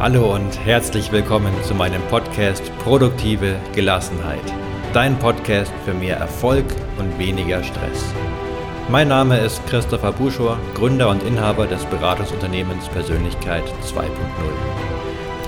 Hallo und herzlich willkommen zu meinem Podcast Produktive Gelassenheit. Dein Podcast für mehr Erfolg und weniger Stress. Mein Name ist Christopher Buschor, Gründer und Inhaber des Beratungsunternehmens Persönlichkeit 2.0.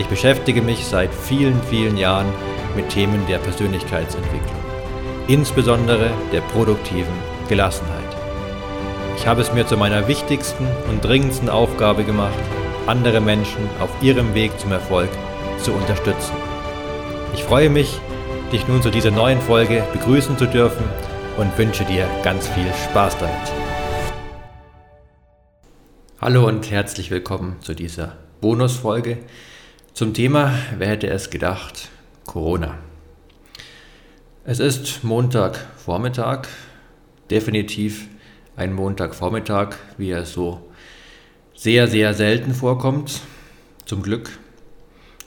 Ich beschäftige mich seit vielen, vielen Jahren mit Themen der Persönlichkeitsentwicklung, insbesondere der produktiven Gelassenheit. Ich habe es mir zu meiner wichtigsten und dringendsten Aufgabe gemacht, andere Menschen auf ihrem Weg zum Erfolg zu unterstützen. Ich freue mich, dich nun zu dieser neuen Folge begrüßen zu dürfen und wünsche dir ganz viel Spaß damit. Hallo und herzlich willkommen zu dieser Bonusfolge zum Thema, wer hätte es gedacht, Corona. Es ist Montagvormittag, definitiv ein Montagvormittag, wie er so sehr, sehr selten vorkommt. Zum Glück.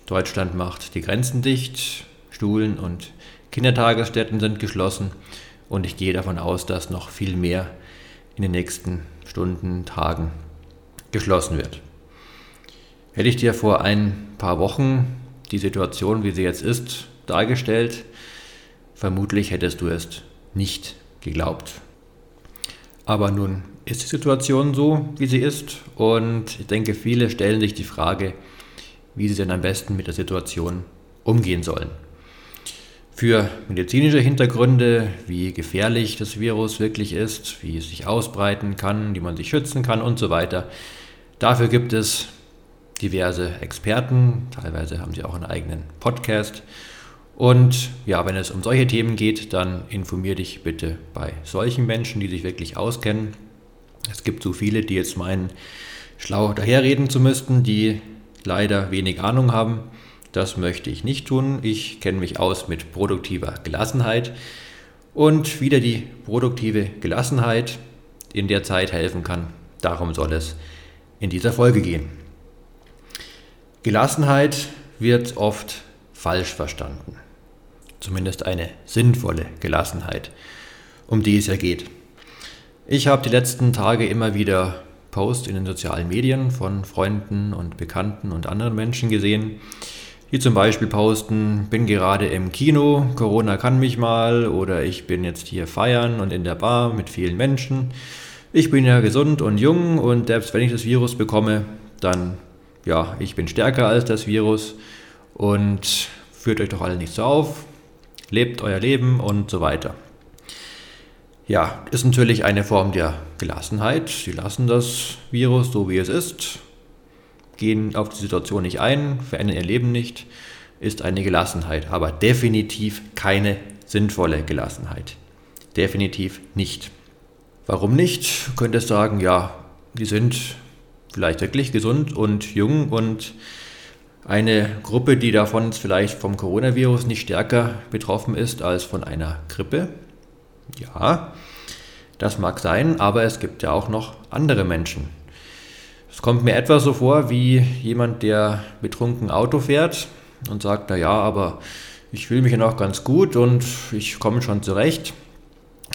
Deutschland macht die Grenzen dicht, Schulen und Kindertagesstätten sind geschlossen und ich gehe davon aus, dass noch viel mehr in den nächsten Stunden, Tagen geschlossen wird. Hätte ich dir vor ein paar Wochen die Situation, wie sie jetzt ist, dargestellt, vermutlich hättest du es nicht geglaubt. Aber nun ist die Situation so, wie sie ist. Und ich denke, viele stellen sich die Frage, wie sie denn am besten mit der Situation umgehen sollen. Für medizinische Hintergründe, wie gefährlich das Virus wirklich ist, wie es sich ausbreiten kann, wie man sich schützen kann und so weiter. Dafür gibt es diverse Experten, teilweise haben sie auch einen eigenen Podcast. Und ja, wenn es um solche Themen geht, dann informiere dich bitte bei solchen Menschen, die sich wirklich auskennen es gibt so viele, die jetzt meinen, schlau daherreden zu müssten, die leider wenig Ahnung haben. Das möchte ich nicht tun. Ich kenne mich aus mit produktiver Gelassenheit und wieder die produktive Gelassenheit in der Zeit helfen kann. Darum soll es in dieser Folge gehen. Gelassenheit wird oft falsch verstanden. Zumindest eine sinnvolle Gelassenheit, um die es ja geht. Ich habe die letzten Tage immer wieder Posts in den sozialen Medien von Freunden und Bekannten und anderen Menschen gesehen, die zum Beispiel posten, bin gerade im Kino, Corona kann mich mal oder ich bin jetzt hier feiern und in der Bar mit vielen Menschen. Ich bin ja gesund und jung und selbst wenn ich das Virus bekomme, dann ja, ich bin stärker als das Virus und führt euch doch alle nicht so auf, lebt euer Leben und so weiter. Ja, ist natürlich eine Form der Gelassenheit. Sie lassen das Virus so wie es ist, gehen auf die Situation nicht ein, verändern ihr Leben nicht, ist eine Gelassenheit, aber definitiv keine sinnvolle Gelassenheit. Definitiv nicht. Warum nicht? Du könntest sagen, ja, die sind vielleicht wirklich gesund und jung und eine Gruppe, die davon vielleicht vom Coronavirus nicht stärker betroffen ist als von einer Grippe, ja, das mag sein, aber es gibt ja auch noch andere Menschen. Es kommt mir etwa so vor wie jemand, der betrunken Auto fährt und sagt, na ja, aber ich fühle mich ja noch ganz gut und ich komme schon zurecht.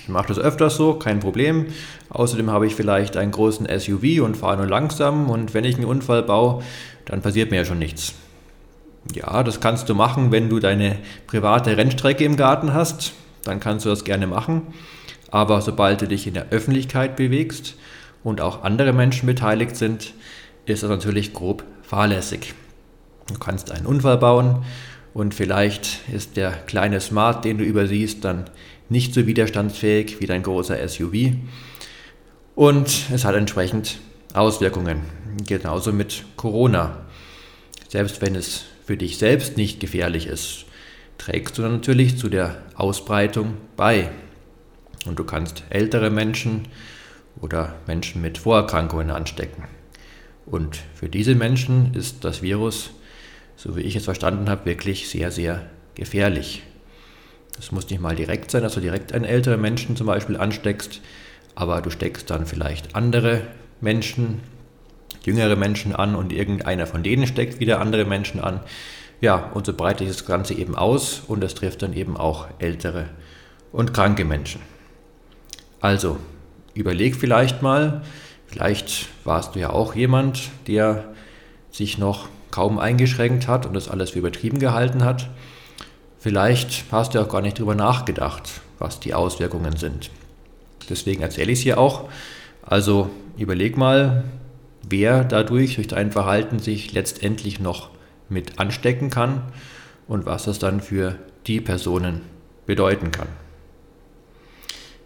Ich mache das öfters so, kein Problem. Außerdem habe ich vielleicht einen großen SUV und fahre nur langsam und wenn ich einen Unfall baue, dann passiert mir ja schon nichts. Ja, das kannst du machen, wenn du deine private Rennstrecke im Garten hast dann kannst du das gerne machen. Aber sobald du dich in der Öffentlichkeit bewegst und auch andere Menschen beteiligt sind, ist das natürlich grob fahrlässig. Du kannst einen Unfall bauen und vielleicht ist der kleine Smart, den du übersiehst, dann nicht so widerstandsfähig wie dein großer SUV. Und es hat entsprechend Auswirkungen. Genauso mit Corona. Selbst wenn es für dich selbst nicht gefährlich ist, trägst du dann natürlich zu der Ausbreitung bei. Und du kannst ältere Menschen oder Menschen mit Vorerkrankungen anstecken. Und für diese Menschen ist das Virus, so wie ich es verstanden habe, wirklich sehr, sehr gefährlich. Es muss nicht mal direkt sein, dass du direkt einen älteren Menschen zum Beispiel ansteckst, aber du steckst dann vielleicht andere Menschen, jüngere Menschen an und irgendeiner von denen steckt wieder andere Menschen an. Ja, und so breitet sich das Ganze eben aus und das trifft dann eben auch ältere und kranke Menschen. Also, überleg vielleicht mal, vielleicht warst du ja auch jemand, der sich noch kaum eingeschränkt hat und das alles für übertrieben gehalten hat. Vielleicht hast du auch gar nicht drüber nachgedacht, was die Auswirkungen sind. Deswegen erzähle ich es hier auch. Also überleg mal, wer dadurch, durch dein Verhalten sich letztendlich noch mit anstecken kann und was das dann für die Personen bedeuten kann.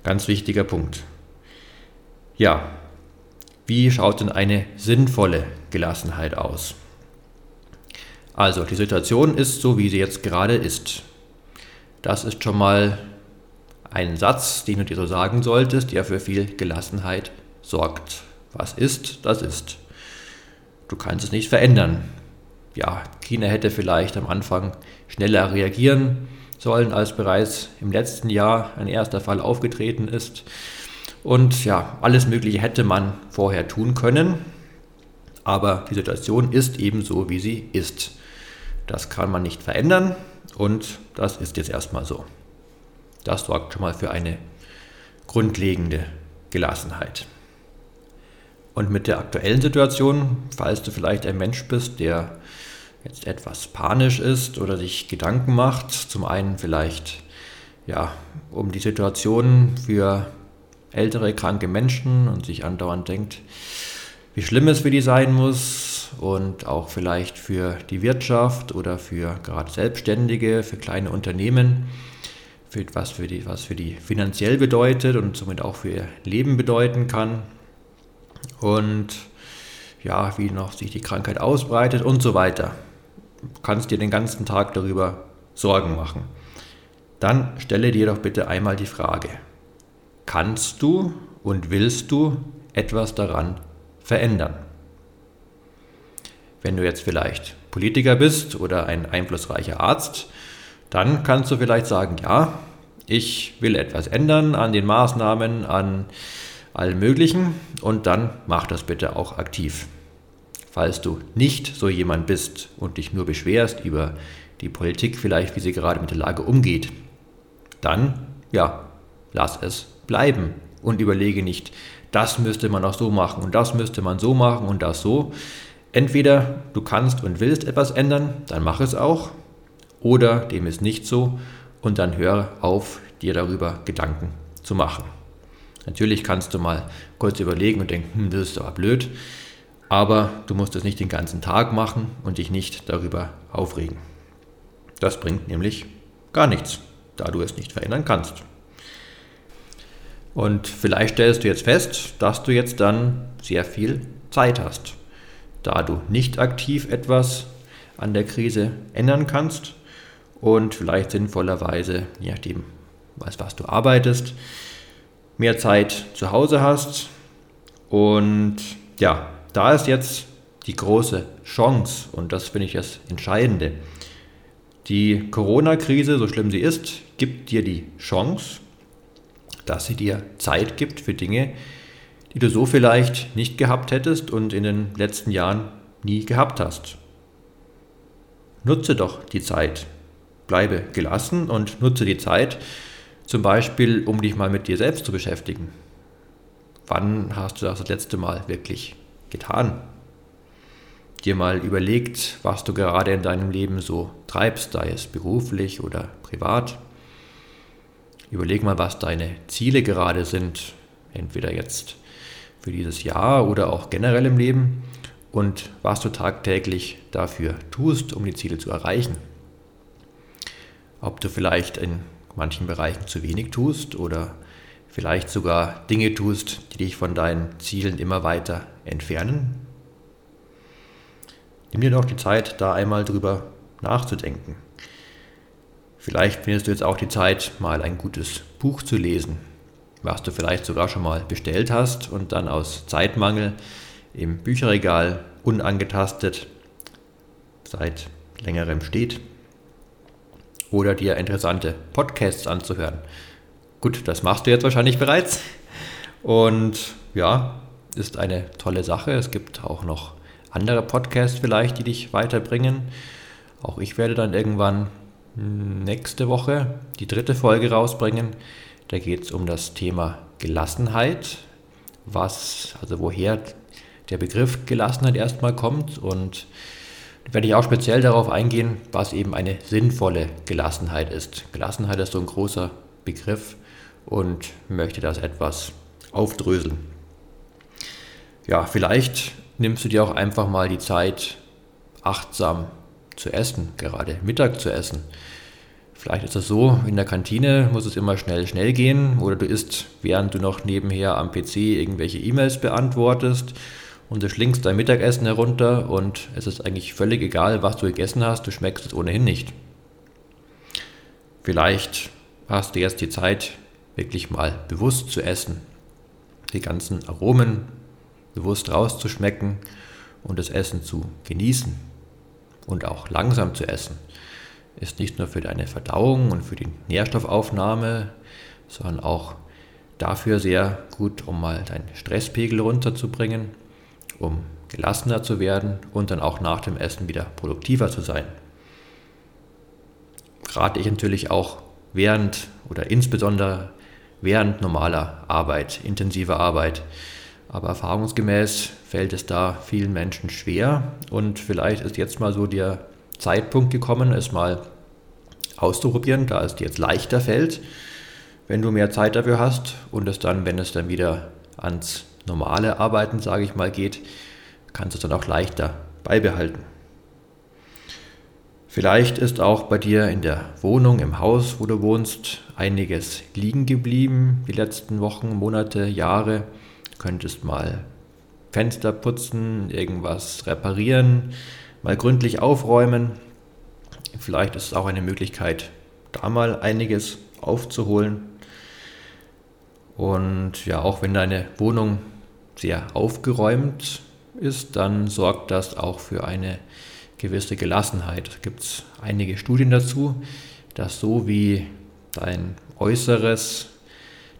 Ganz wichtiger Punkt. Ja, wie schaut denn eine sinnvolle Gelassenheit aus? Also, die Situation ist so, wie sie jetzt gerade ist. Das ist schon mal ein Satz, den du dir so sagen solltest, der für viel Gelassenheit sorgt. Was ist, das ist. Du kannst es nicht verändern. Ja, China hätte vielleicht am Anfang schneller reagieren sollen, als bereits im letzten Jahr ein erster Fall aufgetreten ist. Und ja, alles Mögliche hätte man vorher tun können. Aber die Situation ist ebenso, wie sie ist. Das kann man nicht verändern und das ist jetzt erstmal so. Das sorgt schon mal für eine grundlegende Gelassenheit. Und mit der aktuellen Situation, falls du vielleicht ein Mensch bist, der jetzt etwas panisch ist oder sich Gedanken macht, zum einen vielleicht ja, um die Situation für ältere, kranke Menschen und sich andauernd denkt, wie schlimm es für die sein muss und auch vielleicht für die Wirtschaft oder für gerade Selbstständige, für kleine Unternehmen, für was für die, was für die finanziell bedeutet und somit auch für ihr Leben bedeuten kann und ja, wie noch sich die Krankheit ausbreitet und so weiter. Du kannst dir den ganzen Tag darüber Sorgen machen. Dann stelle dir doch bitte einmal die Frage, kannst du und willst du etwas daran verändern? Wenn du jetzt vielleicht Politiker bist oder ein einflussreicher Arzt, dann kannst du vielleicht sagen, ja, ich will etwas ändern an den Maßnahmen, an allem Möglichen und dann mach das bitte auch aktiv. Falls du nicht so jemand bist und dich nur beschwerst über die Politik vielleicht, wie sie gerade mit der Lage umgeht, dann, ja, lass es bleiben und überlege nicht, das müsste man auch so machen und das müsste man so machen und das so. Entweder du kannst und willst etwas ändern, dann mach es auch, oder dem ist nicht so und dann hör auf, dir darüber Gedanken zu machen. Natürlich kannst du mal kurz überlegen und denken, hm, das ist aber blöd, aber du musst es nicht den ganzen Tag machen und dich nicht darüber aufregen. Das bringt nämlich gar nichts, da du es nicht verändern kannst. Und vielleicht stellst du jetzt fest, dass du jetzt dann sehr viel Zeit hast, da du nicht aktiv etwas an der Krise ändern kannst und vielleicht sinnvollerweise, je nachdem, was, was du arbeitest, mehr Zeit zu Hause hast. Und ja, da ist jetzt die große Chance und das finde ich das Entscheidende. Die Corona-Krise, so schlimm sie ist, gibt dir die Chance, dass sie dir Zeit gibt für Dinge, die du so vielleicht nicht gehabt hättest und in den letzten Jahren nie gehabt hast. Nutze doch die Zeit. Bleibe gelassen und nutze die Zeit, zum Beispiel, um dich mal mit dir selbst zu beschäftigen. Wann hast du das, das letzte Mal wirklich getan? Dir mal überlegt, was du gerade in deinem Leben so treibst, sei es beruflich oder privat. Überleg mal, was deine Ziele gerade sind, entweder jetzt für dieses Jahr oder auch generell im Leben und was du tagtäglich dafür tust, um die Ziele zu erreichen. Ob du vielleicht in manchen Bereichen zu wenig tust oder vielleicht sogar Dinge tust, die dich von deinen Zielen immer weiter entfernen. Nimm dir doch die Zeit, da einmal drüber nachzudenken. Vielleicht findest du jetzt auch die Zeit, mal ein gutes Buch zu lesen, was du vielleicht sogar schon mal bestellt hast und dann aus Zeitmangel im Bücherregal unangetastet seit längerem steht oder dir interessante Podcasts anzuhören. Gut, das machst du jetzt wahrscheinlich bereits. Und ja, ist eine tolle Sache. Es gibt auch noch andere Podcasts vielleicht, die dich weiterbringen. Auch ich werde dann irgendwann nächste Woche die dritte Folge rausbringen. Da geht es um das Thema Gelassenheit, was, also woher der Begriff Gelassenheit erstmal kommt und werde ich auch speziell darauf eingehen, was eben eine sinnvolle Gelassenheit ist. Gelassenheit ist so ein großer Begriff und möchte das etwas aufdröseln. Ja, vielleicht nimmst du dir auch einfach mal die Zeit, achtsam zu essen, gerade Mittag zu essen. Vielleicht ist das so, in der Kantine muss es immer schnell, schnell gehen oder du isst, während du noch nebenher am PC irgendwelche E-Mails beantwortest und du schlingst dein Mittagessen herunter und es ist eigentlich völlig egal, was du gegessen hast, du schmeckst es ohnehin nicht. Vielleicht hast du jetzt die Zeit, wirklich mal bewusst zu essen, die ganzen Aromen bewusst rauszuschmecken und das Essen zu genießen und auch langsam zu essen. Ist nicht nur für deine Verdauung und für die Nährstoffaufnahme, sondern auch dafür sehr gut, um mal deinen Stresspegel runterzubringen, um gelassener zu werden und dann auch nach dem Essen wieder produktiver zu sein. Rate ich natürlich auch während oder insbesondere während normaler Arbeit, intensiver Arbeit. Aber erfahrungsgemäß fällt es da vielen Menschen schwer und vielleicht ist jetzt mal so der Zeitpunkt gekommen, es mal auszuprobieren, da es dir jetzt leichter fällt, wenn du mehr Zeit dafür hast und es dann, wenn es dann wieder ans normale Arbeiten, sage ich mal, geht, kannst du es dann auch leichter beibehalten. Vielleicht ist auch bei dir in der Wohnung, im Haus, wo du wohnst, einiges liegen geblieben die letzten Wochen, Monate, Jahre. Du könntest mal Fenster putzen, irgendwas reparieren, mal gründlich aufräumen. Vielleicht ist es auch eine Möglichkeit, da mal einiges aufzuholen. Und ja, auch wenn deine Wohnung sehr aufgeräumt ist, dann sorgt das auch für eine gewisse Gelassenheit. Es gibt einige Studien dazu, dass so wie dein Äußeres,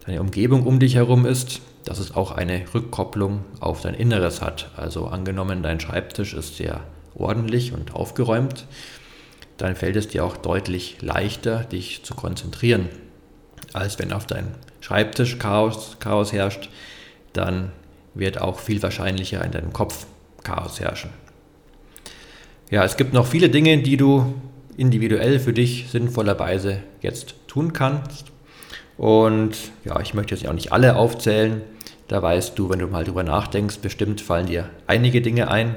deine Umgebung um dich herum ist, dass es auch eine Rückkopplung auf dein Inneres hat. Also angenommen, dein Schreibtisch ist sehr ordentlich und aufgeräumt, dann fällt es dir auch deutlich leichter, dich zu konzentrieren, als wenn auf deinem Schreibtisch Chaos, Chaos herrscht, dann wird auch viel wahrscheinlicher in deinem Kopf Chaos herrschen. Ja, es gibt noch viele Dinge, die du individuell für dich sinnvollerweise jetzt tun kannst. Und ja, ich möchte jetzt auch nicht alle aufzählen. Da weißt du, wenn du mal drüber nachdenkst, bestimmt fallen dir einige Dinge ein.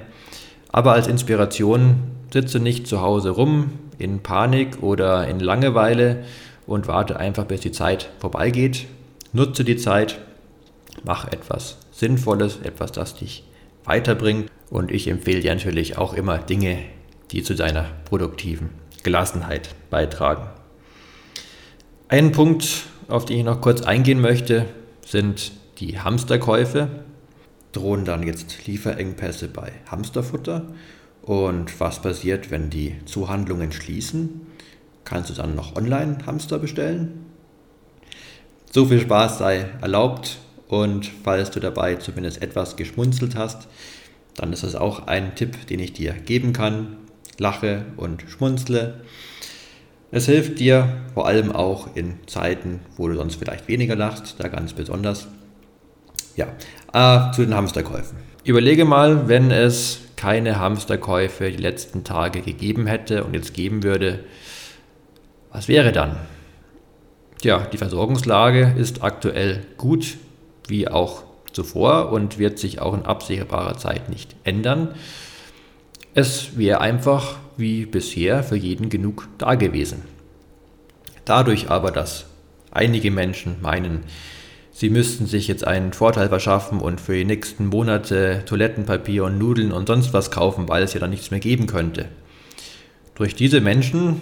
Aber als Inspiration sitze nicht zu Hause rum in Panik oder in Langeweile und warte einfach, bis die Zeit vorbeigeht. Nutze die Zeit, mach etwas Sinnvolles, etwas, das dich weiterbringt. Und ich empfehle dir natürlich auch immer Dinge, die zu deiner produktiven Gelassenheit beitragen. Ein Punkt, auf den ich noch kurz eingehen möchte, sind die Hamsterkäufe. Drohen dann jetzt Lieferengpässe bei Hamsterfutter? Und was passiert, wenn die Zuhandlungen schließen? Kannst du dann noch online Hamster bestellen? So viel Spaß sei erlaubt und falls du dabei zumindest etwas geschmunzelt hast, dann ist das auch ein Tipp, den ich dir geben kann. Lache und schmunzle. Es hilft dir vor allem auch in Zeiten, wo du sonst vielleicht weniger lachst, da ganz besonders. Ja, äh, zu den Hamsterkäufen. Überlege mal, wenn es keine Hamsterkäufe die letzten Tage gegeben hätte und jetzt geben würde, was wäre dann? Ja, die Versorgungslage ist aktuell gut wie auch zuvor und wird sich auch in absehbarer Zeit nicht ändern. Es wäre einfach wie bisher für jeden genug da gewesen. Dadurch aber, dass einige Menschen meinen, sie müssten sich jetzt einen Vorteil verschaffen und für die nächsten Monate Toilettenpapier und Nudeln und sonst was kaufen, weil es ja dann nichts mehr geben könnte. Durch diese Menschen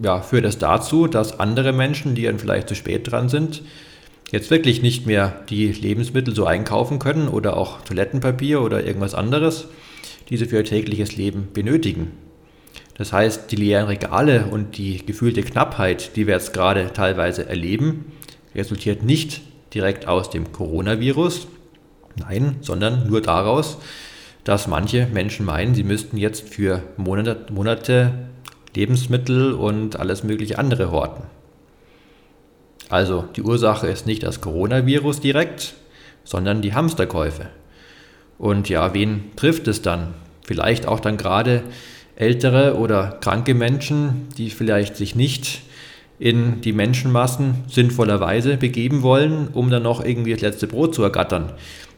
ja, führt es dazu, dass andere Menschen, die dann vielleicht zu spät dran sind, jetzt wirklich nicht mehr die Lebensmittel so einkaufen können oder auch Toilettenpapier oder irgendwas anderes, die sie für ihr tägliches Leben benötigen. Das heißt, die leeren Regale und die gefühlte Knappheit, die wir jetzt gerade teilweise erleben, resultiert nicht direkt aus dem Coronavirus, nein, sondern nur daraus, dass manche Menschen meinen, sie müssten jetzt für Monate, Monate Lebensmittel und alles mögliche andere horten. Also die Ursache ist nicht das Coronavirus direkt, sondern die Hamsterkäufe. Und ja, wen trifft es dann? Vielleicht auch dann gerade ältere oder kranke Menschen, die vielleicht sich nicht in die Menschenmassen sinnvollerweise begeben wollen, um dann noch irgendwie das letzte Brot zu ergattern.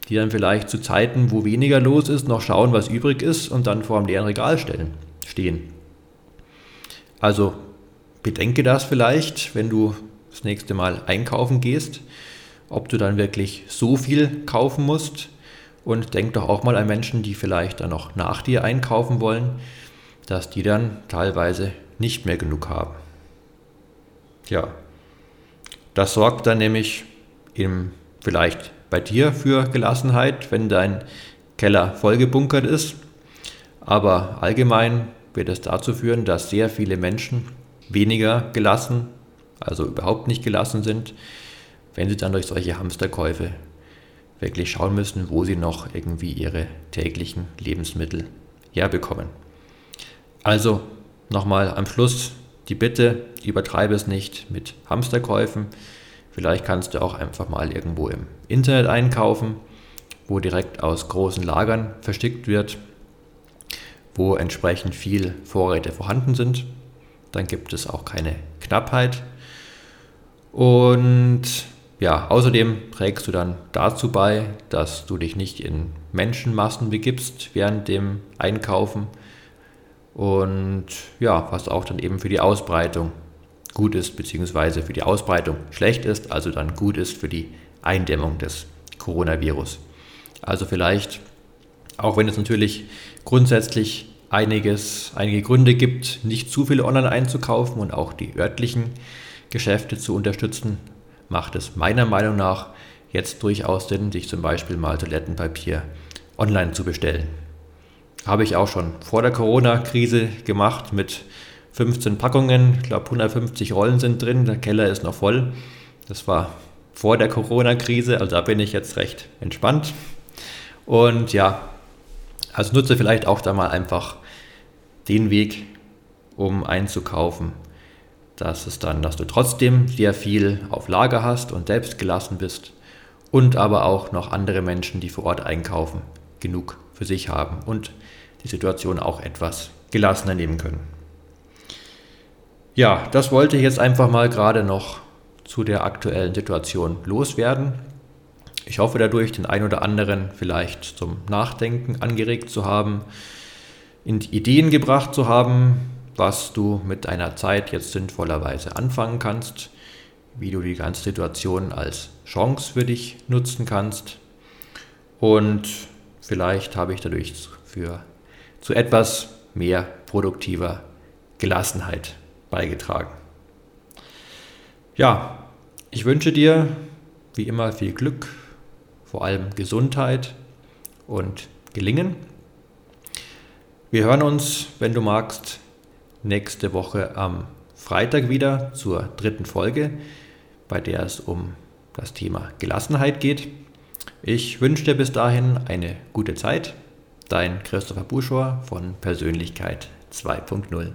Die dann vielleicht zu Zeiten, wo weniger los ist, noch schauen, was übrig ist und dann vor einem leeren Regal stellen, stehen. Also bedenke das vielleicht, wenn du das nächste Mal einkaufen gehst, ob du dann wirklich so viel kaufen musst. Und denk doch auch mal an Menschen, die vielleicht dann noch nach dir einkaufen wollen, dass die dann teilweise nicht mehr genug haben. Tja, das sorgt dann nämlich im, vielleicht bei dir für Gelassenheit, wenn dein Keller vollgebunkert ist. Aber allgemein wird es dazu führen, dass sehr viele Menschen weniger gelassen, also überhaupt nicht gelassen sind, wenn sie dann durch solche Hamsterkäufe wirklich schauen müssen, wo sie noch irgendwie ihre täglichen Lebensmittel herbekommen. Also nochmal am Schluss die Bitte, übertreibe es nicht mit Hamsterkäufen. Vielleicht kannst du auch einfach mal irgendwo im Internet einkaufen, wo direkt aus großen Lagern verstickt wird, wo entsprechend viel Vorräte vorhanden sind. Dann gibt es auch keine Knappheit. Und ja, außerdem trägst du dann dazu bei, dass du dich nicht in Menschenmassen begibst während dem Einkaufen und ja, was auch dann eben für die Ausbreitung gut ist, beziehungsweise für die Ausbreitung schlecht ist, also dann gut ist für die Eindämmung des Coronavirus. Also vielleicht, auch wenn es natürlich grundsätzlich einiges, einige Gründe gibt, nicht zu viel online einzukaufen und auch die örtlichen Geschäfte zu unterstützen, macht es meiner Meinung nach jetzt durchaus Sinn, sich zum Beispiel mal Toilettenpapier online zu bestellen. Habe ich auch schon vor der Corona-Krise gemacht mit 15 Packungen. Ich glaube, 150 Rollen sind drin. Der Keller ist noch voll. Das war vor der Corona-Krise, also da bin ich jetzt recht entspannt. Und ja, also nutze vielleicht auch da mal einfach den Weg, um einzukaufen dass es dann, dass du trotzdem sehr viel auf Lager hast und selbst gelassen bist und aber auch noch andere Menschen, die vor Ort einkaufen, genug für sich haben und die Situation auch etwas gelassener nehmen können. Ja, das wollte ich jetzt einfach mal gerade noch zu der aktuellen Situation loswerden. Ich hoffe dadurch, den ein oder anderen vielleicht zum Nachdenken angeregt zu haben, in Ideen gebracht zu haben, was du mit deiner Zeit jetzt sinnvollerweise anfangen kannst, wie du die ganze Situation als Chance für dich nutzen kannst und vielleicht habe ich dadurch für zu etwas mehr produktiver Gelassenheit beigetragen. Ja, ich wünsche dir wie immer viel Glück, vor allem Gesundheit und Gelingen. Wir hören uns, wenn du magst, nächste Woche am Freitag wieder zur dritten Folge, bei der es um das Thema Gelassenheit geht. Ich wünsche dir bis dahin eine gute Zeit. Dein Christopher Buschor von Persönlichkeit 2.0.